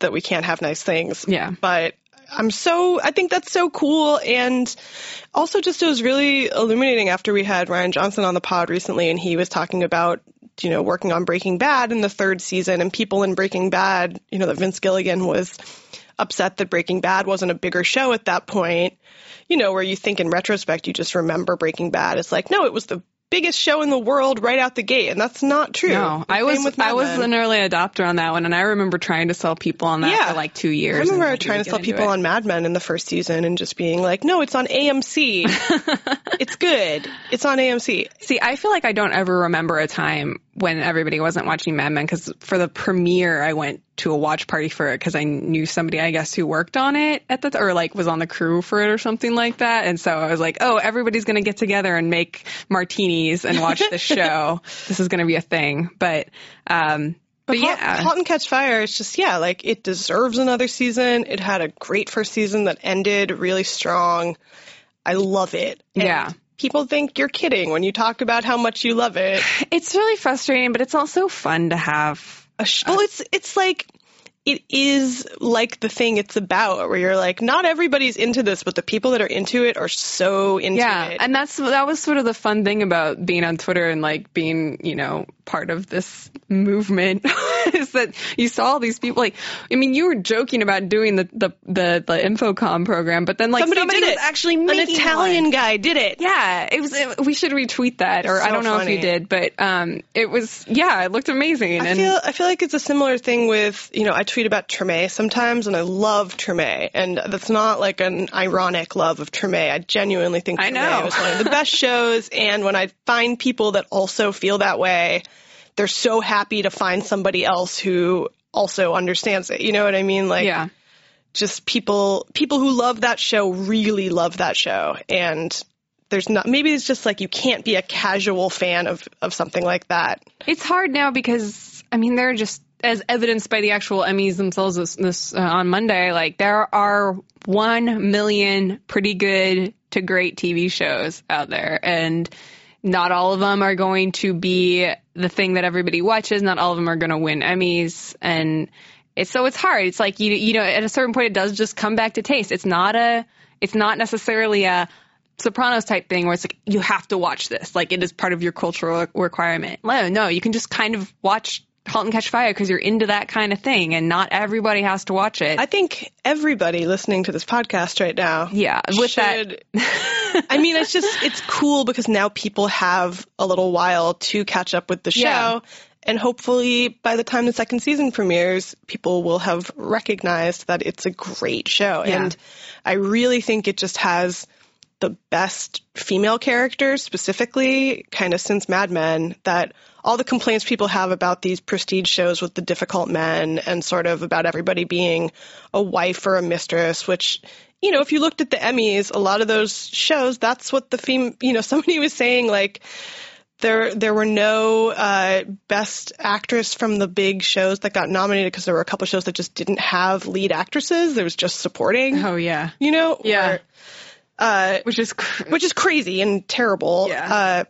that we can't have nice things. Yeah. But I'm so I think that's so cool and also just it was really illuminating after we had Rian Johnson on the pod recently and he was talking about you know working on Breaking Bad in the third season and people in Breaking Bad, you know that Vince Gilligan was upset that Breaking Bad wasn't a bigger show at that point. You know, where you think in retrospect you just remember Breaking Bad. It's like, no, it was the biggest show in the world right out the gate, and that's not true. No, The I was I was an early adopter on that one, and I remember trying to sell people on that Yeah. for like two years. I remember and trying to sell people it. on Mad Men in the first season and just being like, no, it's on AMC. it's good. It's on AMC. See, I feel like I don't ever remember a time when everybody wasn't watching Mad Men because for the premiere, I went to a watch party for it because I knew somebody, I guess, who worked on it at the or like was on the crew for it or something like that. And so I was like, oh, everybody's gonna get together and make martinis and watch this show. this is gonna be a thing. But um, but, Halt, yeah, Halt and Catch Fire is just, yeah, like it deserves another season. It had a great first season that ended really strong. I love it. And Yeah. People think you're kidding when you talk about how much you love it. it's really frustrating, but it's also fun to have. A sh- well, it's it's like it is like the thing it's about, where you're like, not everybody's into this, but the people that are into it are so into Yeah, it. and that's that was sort of the fun thing about being on Twitter and like being, you know, part of this movement is that you saw all these people like I mean you were joking about doing the the the, the infocom program but then like Somebody somebody, did was it. actually An Italian one. guy did it. Yeah, it was. It, we should retweet that, or I don't know funny. if you did, but um, it was. Yeah, it looked amazing. I and feel I feel like it's a similar thing with you know I tweet about Treme sometimes and I love Treme and that's not like an ironic love of Treme. I genuinely think I Treme know. is one of the best shows and when I find people that also feel that way, they're so happy to find somebody else who also understands it. You know what I mean? Like yeah, just people people who love that show really love that show and there's not maybe it's just like you can't be a casual fan of of something like that. It's hard now because I mean there are just as evidenced by the actual Emmys themselves this, this uh, on Monday, like there are one million pretty good to great TV shows out there, and not all of them are going to be the thing that everybody watches. Not all of them are going to win Emmys, and it's so it's hard. It's like you you know at a certain point it does just come back to taste. It's not a it's not necessarily a Sopranos type thing where it's like you have to watch this, like it is part of your cultural requirement. No, no, you can just kind of watch Halt and Catch Fire because you're into that kind of thing, and not everybody has to watch it. I think everybody listening to this podcast right now, yeah, with should, that. I mean, it's just it's cool because now people have a little while to catch up with the show. Yeah. And hopefully, by the time the second season premieres, people will have recognized that it's a great show. Yeah. And I really think it just has the best female characters, specifically, kind of since Mad Men, that all the complaints people have about these prestige shows with the difficult men and sort of about everybody being a wife or a mistress, which, you know, if you looked at the Emmys, a lot of those shows, that's what the fem, you know, somebody was saying like, there, there were no uh, best actress from the big shows that got nominated because there were a couple shows that just didn't have lead actresses. There was just supporting. Oh yeah, you know, yeah, or, uh, which is cr- which is crazy and terrible. Yeah. Uh,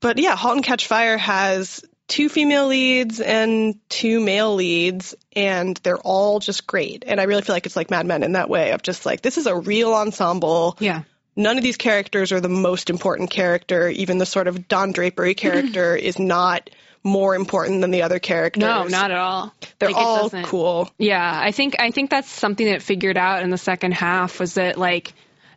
but yeah, *Halt and Catch Fire* has two female leads and two male leads, and they're all just great. And I really feel like it's like Mad Men in that way of just like this is a real ensemble. Yeah. None of these characters are the most important character. Even the sort of Don Drapery character is not more important than the other characters. No, not at all. They're like, all cool. Yeah, I think I think that's something that figured out in the second half was that like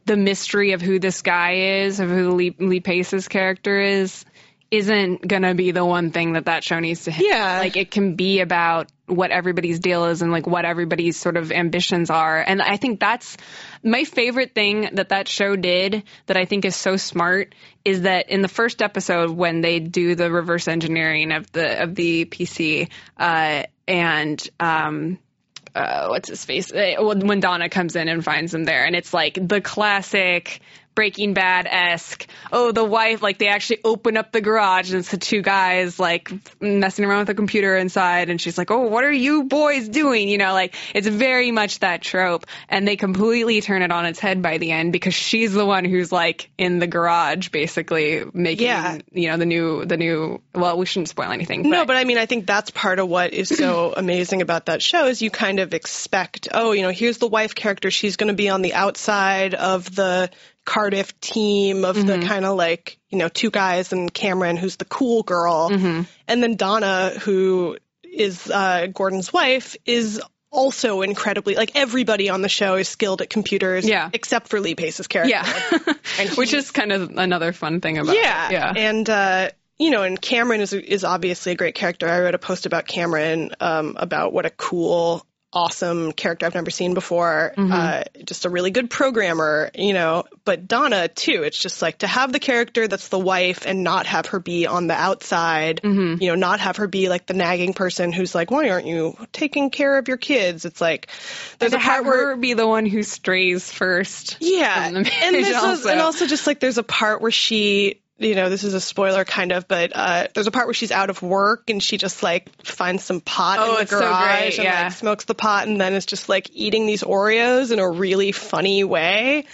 the mystery of who this guy is, of who Lee, Lee Pace's character is, isn't gonna be the one thing that that show needs to hit. Yeah. Like it can be about what everybody's deal is and like what everybody's sort of ambitions are. And I think that's my favorite thing that that show did that I think is so smart is that in the first episode when they do the reverse engineering of the of the PC uh, and um, uh, what's his face? Uh, when Donna comes in and finds him there, and it's like the classic Breaking Bad esque. Oh, the wife, like they actually open up the garage and it's the two guys like messing around with the computer inside, and she's like, "Oh, what are you boys doing?" You know, like it's very much that trope, and they completely turn it on its head by the end because she's the one who's like in the garage, basically making, yeah. you know, the new the new. Well, we shouldn't spoil anything. But. No, but I mean, I think that's part of what is so amazing about that show is you kind of expect, oh, you know, here's the wife character, she's going to be on the outside of the Cardiff team of mm-hmm. the kind of like, you know, two guys and Cameron, who's the cool girl. Mm-hmm. And then Donna, who is uh, Gordon's wife, is also incredibly like everybody on the show is skilled at computers yeah. except for Lee Pace's character. Yeah. Which is kind of another fun thing about yeah, it. Yeah. And uh you know, and Cameron is is obviously a great character. I wrote a post about Cameron um, about what a cool awesome character I've never seen before. Mm-hmm. Uh, just a really good programmer, you know. But Donna too. It's just like to have the character that's the wife and not have her be on the outside. Mm-hmm. You know, not have her be like the nagging person who's like, "Why aren't you taking care of your kids?" It's like there's and a part where be the one who strays first. Yeah, and this also. is, and also just like there's a part where she you know, this is a spoiler kind of, but uh, there's a part where she's out of work and she just like finds some pot oh, in the it's garage so great, and like smokes the pot and then is just like eating these Oreos in a really funny way.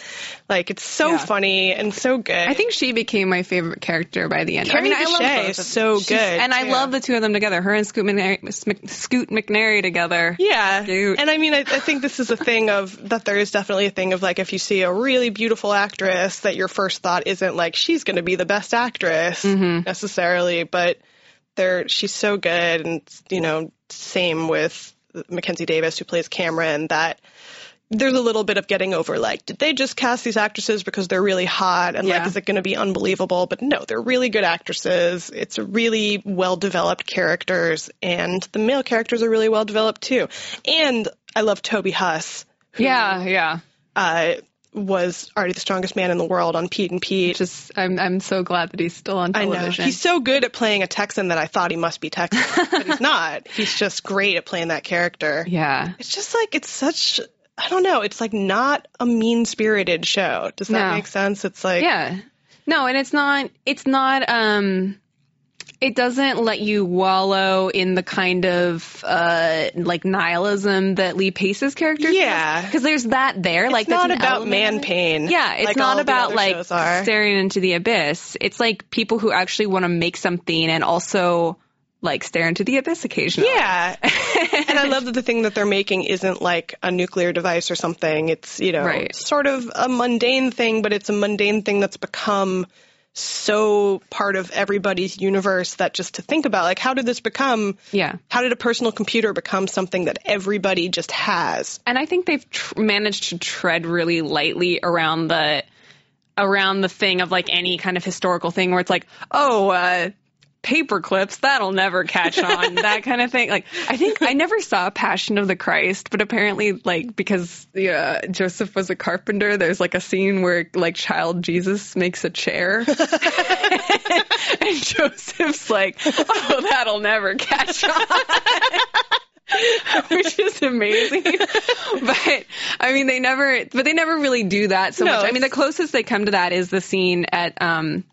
Like it's so Yeah. funny and so good. I think she became my favorite character by the end. Kerry I mean, I love Bishé both is of so. She's- good, and I love the two of them together. Her and Scoot McNairy, Scoot McNairy together. Yeah. Cute. And I mean, I, I think this is a thing of that there is definitely a thing of like if you see a really beautiful actress, that your first thought isn't like she's going to be the best actress Mm-hmm. necessarily, but there she's so good. And, you know, same with Mackenzie Davis, who plays Cameron, that there's a little bit of getting over like, did they just cast these actresses because they're really hot and Yeah. like, is it going to be unbelievable? But no, they're really good actresses. It's really well developed characters, and the male characters are really well developed too. And I love Toby Huss, who Yeah, yeah. uh, was already the strongest man in the world on Pete and Pete. Just I'm I'm so glad that he's still on I know. television. He's so good at playing a Texan that I thought he must be Texan, but he's not. He's just great at playing that character. yeah. It's just like it's such I don't know. It's like not a mean spirited show. Does that No. make sense? It's like Yeah. No, and it's not it's not um it doesn't let you wallow in the kind of uh like nihilism that Lee Pace's character Yeah. because there's that there it's like that's not about man pain. Yeah, it's like not about like staring into the abyss. It's like people who actually want to make something and also like stare into the abyss occasionally. Yeah. and I love that the thing that they're making isn't like a nuclear device or something. It's, you know, Right. sort of a mundane thing, but it's a mundane thing that's become so part of everybody's universe that just to think about, like, how did this become? Yeah. How did a personal computer become something that everybody just has? and I think they've tr- managed to tread really lightly around the around the thing of like any kind of historical thing where it's like, oh, uh, paper clips that'll never catch on, that kind of thing. Like, I think I never saw Passion of the Christ, but apparently, like because yeah, Joseph was a carpenter, there's like a scene where like child Jesus makes a chair, and Joseph's like, oh, that'll never catch on. which is amazing. but I mean, they never, but they never really do that so No, much. I mean, the closest they come to that is the scene at um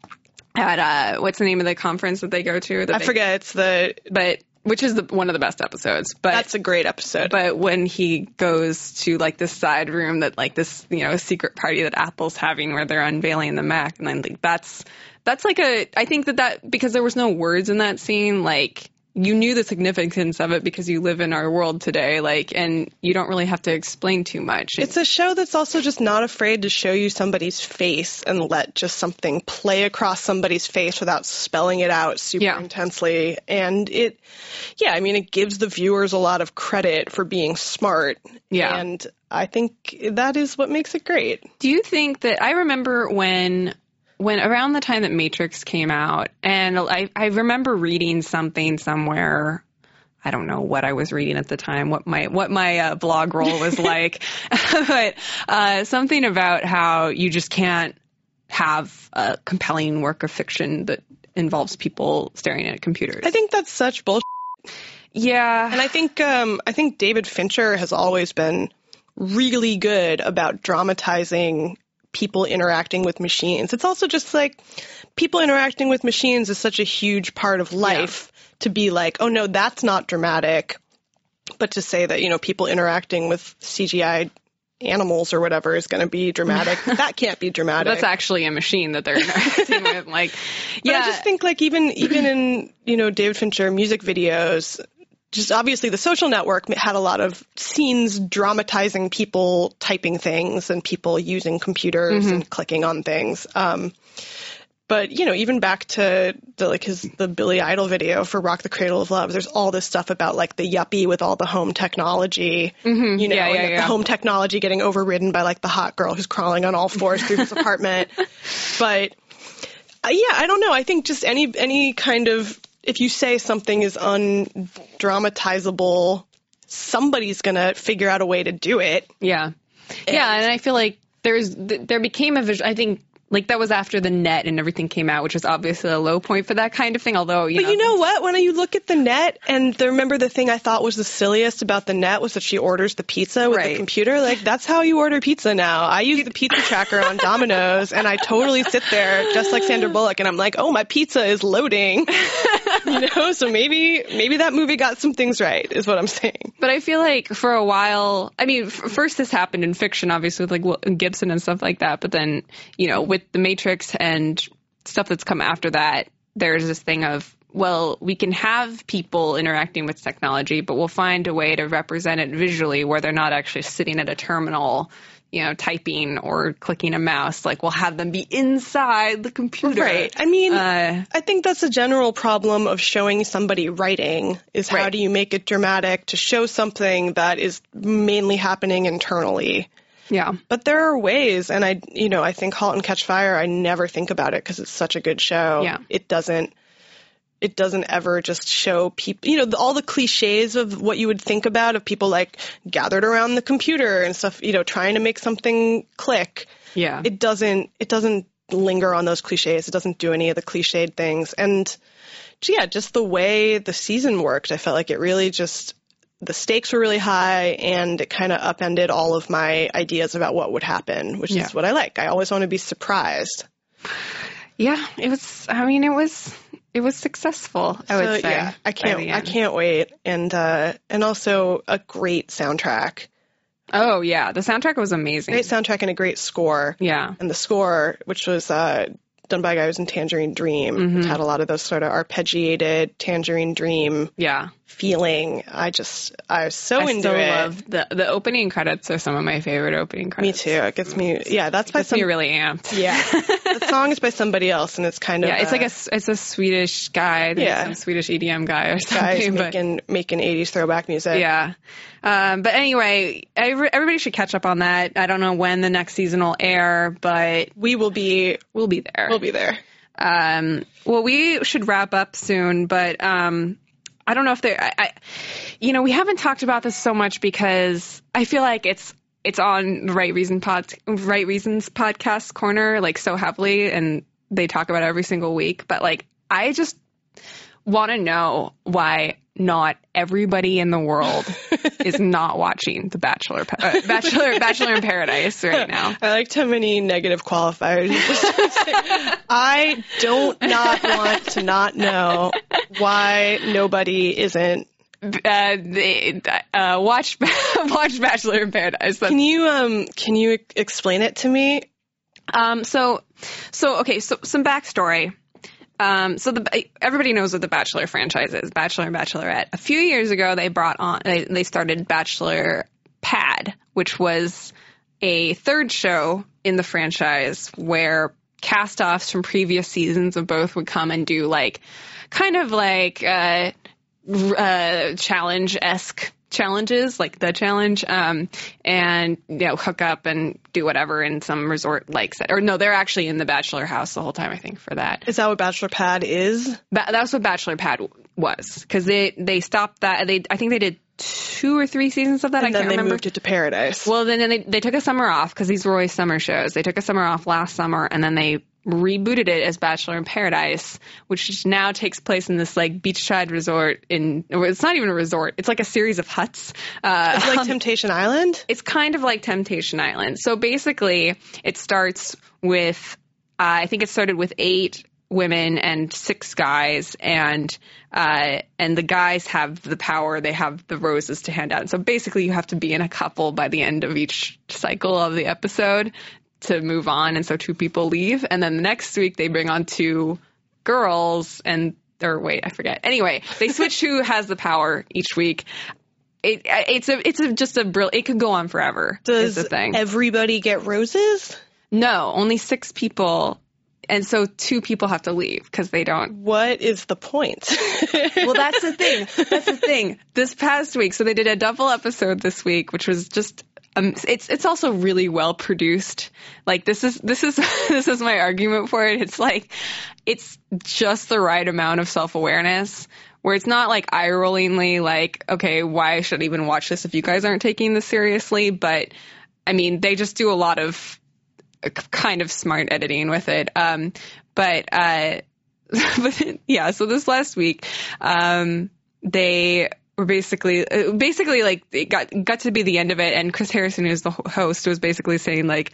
at uh what's the name of the conference that they go to? That I they- forget. It's the, but which is the one of the best episodes. But that's a great episode. but when he goes to like this side room that like this you know secret party that Apple's having where they're unveiling the Mac and then like that's that's like a I think that that because there was no words in that scene like you knew the significance of it because you live in our world today like and you don't really have to explain too much. It's a show that's also just not afraid to show you somebody's face and let just something play across somebody's face without spelling it out super Yeah. intensely. And it, yeah, I mean, it gives the viewers a lot of credit for being smart. Yeah. And I think that is what makes it great. Do you think that I remember when when around the time that Matrix came out and I I remember reading something somewhere I don't know what I was reading at the time, what my what my uh, blog roll was like, but uh, something about how you just can't have a compelling work of fiction that involves people staring at computers. I think that's such bullshit. yeah, And I think, um, I think David Fincher has always been really good about dramatizing people interacting with machines. It's also just like people interacting with machines is such a huge part of life to be like, oh no, that's not dramatic. But to say that, you know, people interacting with CGI animals or whatever is going to be dramatic, that can't be dramatic. that's actually a machine that they're interacting with. Like, But yeah, I just think like even even in you know David Fincher music videos, just obviously the Social Network had a lot of scenes dramatizing people typing things and people using computers and clicking on things. Um, but you know, even back to the like his the Billy Idol video for "Rock the Cradle of Love," there's all this stuff about like the yuppie with all the home technology. You know, Yeah, yeah, and the home technology getting overridden by like the hot girl who's crawling on all fours through his apartment. But uh, yeah, I don't know. I think just any any kind of if you say something is undramatizable, somebody's gonna figure out a way to do it. Yeah. yeah, and I feel like there's there became a vision. I think like that was after the net and everything came out, which was obviously a low point for that kind of thing. Although you But know, you know what? When you look at the net, and the, remember the thing I thought was the silliest about the net was that she orders the pizza with the Right. computer. Like that's how you order pizza now. I use the pizza tracker on Domino's, and I totally sit there just like Sandra Bullock, and I'm like, oh, my pizza is loading. you know, so maybe maybe that movie got some things right, is what I'm saying. But I feel like for a while, I mean, f- first this happened in fiction, obviously with like Gibson and stuff like that. But then, you know, with The Matrix and stuff that's come after that, there's this thing of, well, we can have people interacting with technology, but we'll find a way to represent it visually where they're not actually sitting at a terminal, you know, typing or clicking a mouse. Like we'll have them be inside the computer. Right. I mean, Uh, I think that's a general problem of showing somebody writing is how Right. do you make it dramatic to show something that is mainly happening internally. Yeah. But there are ways, and I, you know, I think *Halt and Catch Fire*. I never think about it because it's such a good show. Yeah. It doesn't. It doesn't ever just show people, you know, the, all the cliches of what you would think about of people like gathered around the computer and stuff, you know, trying to make something click. Yeah. It doesn't. It doesn't linger on those cliches. It doesn't do any of the cliched things. And yeah, just the way the season worked, I felt like it really just the stakes were really high and it kind of upended all of my ideas about what would happen, which Yeah. is what I like. I always want to be surprised. Yeah, it was. I mean, it was. It was successful. I would say. yeah, I can't I can't wait. And uh and also a great soundtrack. Oh yeah, the soundtrack was amazing. Great soundtrack and a great score. yeah. And the score, which was uh done by a guy who was in Tangerine Dream, Mm-hmm. which had a lot of those sort of arpeggiated Tangerine Dream Yeah. feeling. I just I was so I into still it. love the the opening credits are some of my favorite opening credits. Me too. It gets me. Yeah, that's by Gets some. me really amped. Yeah, the song is by somebody else, and it's kind of Yeah, it's uh, like a, it's a Swedish guy, Yeah. some Swedish EDM guy or guys something. But making making '80s throwback music. yeah, um, but anyway, every, everybody should catch up on that. I don't know when the next season will air, but we will be we'll be there. we'll be there. Um, well, we should wrap up soon, but um, I don't know if there. I, I, you know, we haven't talked about this so much because I feel like it's it's on the right reason pod, right reasons podcast corner like so heavily, and they talk about it every single week. But like, I just want to know why not everybody in the world is not watching The Bachelor, uh, Bachelor, Bachelor in Paradise right now. I liked how many negative qualifiers. you just. I don't not want to not know why nobody isn't. uh, they, uh, watch watch Bachelor in Paradise. That's, Can you um can you explain it to me? um, so so okay, so some backstory. Um, so the everybody knows what the Bachelor franchise is, Bachelor and Bachelorette. A few years ago, they brought on they, they started Bachelor Pad, which was a third show in the franchise where cast-offs from previous seasons of both would come and do like kind of like uh, uh, challenge esque challenges, like the challenge, um, and you know hook up and do whatever in some resort like set. Or no, they're actually in the bachelor house the whole time. I think for that. Is that what Bachelor Pad is? Ba- that's what Bachelor Pad w- was because they they stopped that. They I think they did two or three seasons of that. I And then can't they remember. moved it to Paradise. Well, then, then they, they took a summer off because these were always summer shows. They took a summer off last summer and then they rebooted it as Bachelor in Paradise, which now takes place in this like beachside resort in, it's not even a resort. It's like a series of huts. Uh, It's like Temptation Island. it's kind of like Temptation Island. So basically, it starts with, uh, I think it started with eight women and six guys, and uh, and the guys have the power. They have the roses to hand out. So basically, you have to be in a couple by the end of each cycle of the episode to move on. And so two people leave, and then the next week they bring on two girls and. Or wait, I forget. Anyway, they switch who has the power each week. It, it's a it's a, just a brill. It could go on forever. is Does the thing? everybody get roses? no, only six people, and so two people have to leave because they don't. What is the point? Well, that's the thing. That's the thing. This past week, so they did a double episode this week, which was just. Um, it's it's also really well produced. Like this is this is this is my argument for it. It's like it's just the right amount of self awareness where it's not like eye rollingly like okay why should I even watch this if you guys aren't taking this seriously. But I mean they just do a lot of uh, kind of smart editing with it. Um, but uh, but yeah, so this last week, um, they were basically uh, basically like it got got to be the end of it, and Chris Harrison, who's the host, was basically saying like.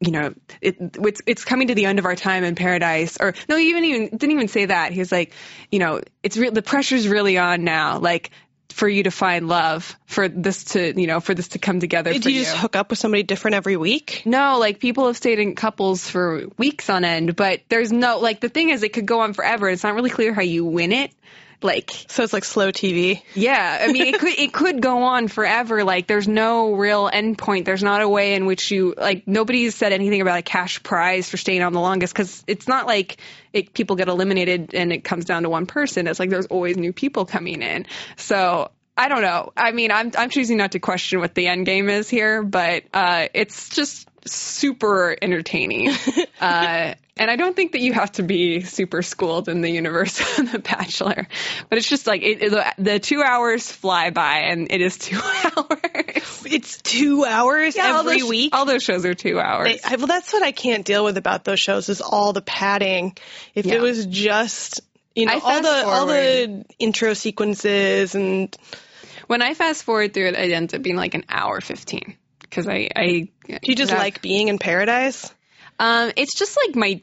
You know, it, it's it's coming to the end of our time in paradise. Or no, he even even didn't even say that. He was like, you know, it's real. The pressure's really on now. Like for you to find love, for this to you know, for this to come together. For you just hook up with somebody different every week? no, like people have stayed in couples for weeks on end, but there's no like the thing is it could go on forever. It's not really clear how you win it. Like So it's like slow TV. yeah, I mean it could it could go on forever. Like there's no real end point. There's not a way in which you like nobody's said anything about a cash prize for staying on the longest because it's not like it, people get eliminated and it comes down to one person. It's like there's always new people coming in. So I don't know. I mean, I'm I'm choosing not to question what the end game is here, but uh, it's just super entertaining. uh, and I don't think that you have to be super schooled in the universe of The Bachelor, but it's just like it, it- the, two hours fly by, and it is two hours It's two hours all every those, week. All those shows are two hours. I, I- well, that's what I can't deal with about those shows is all the padding. If Yeah. it was just you know all the all the intro sequences and When I fast forward through it, it ends up being like an hour 15 because I, I, Do you just like being in paradise? Um, it's just like my,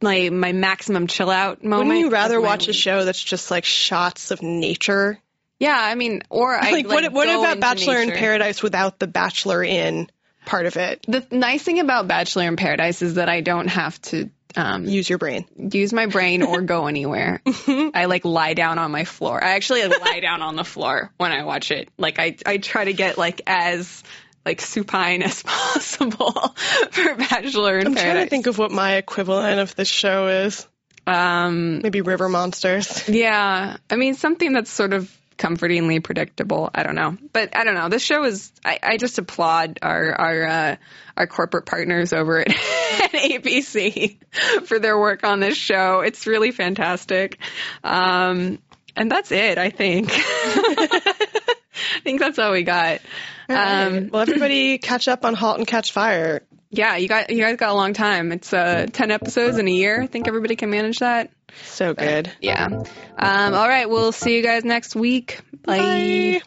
my, my maximum chill out moment. Wouldn't you rather watch a show that's just like shots of nature? Yeah, I mean, or I Like, what, what go about Bachelor in. Paradise without the Bachelor in part of it? The nice thing about Bachelor in Paradise is that I don't have to um, Use your brain. use my brain or go anywhere. I like lie down on my floor. I actually like, lie down on the floor when I watch it. Like I, I try to get like as like supine as possible for Bachelor in I'm Paradise. trying to think of what my equivalent of this show is. um, Maybe River Monsters. yeah, I mean something that's sort of comfortingly predictable. I don't know, but I don't know. This show is. I, I just applaud our our uh, our corporate partners over at, at ABC for their work on this show. It's really fantastic. Um, and that's it. I think. I think that's all we got. Um, well, everybody catch up on *Halt and Catch Fire*. yeah, you got you guys got a long time. It's uh, ten episodes in a year. I think everybody can manage that. So good. Yeah. Um, all right. We'll see you guys next week. Bye.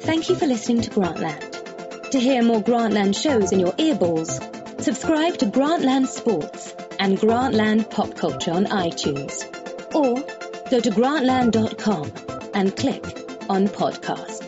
Thank you for listening to Grantland. To hear more Grantland shows in your earballs, subscribe to Grantland Sports and Grantland Pop Culture on iTunes. Or go to grantland.com and click on podcast.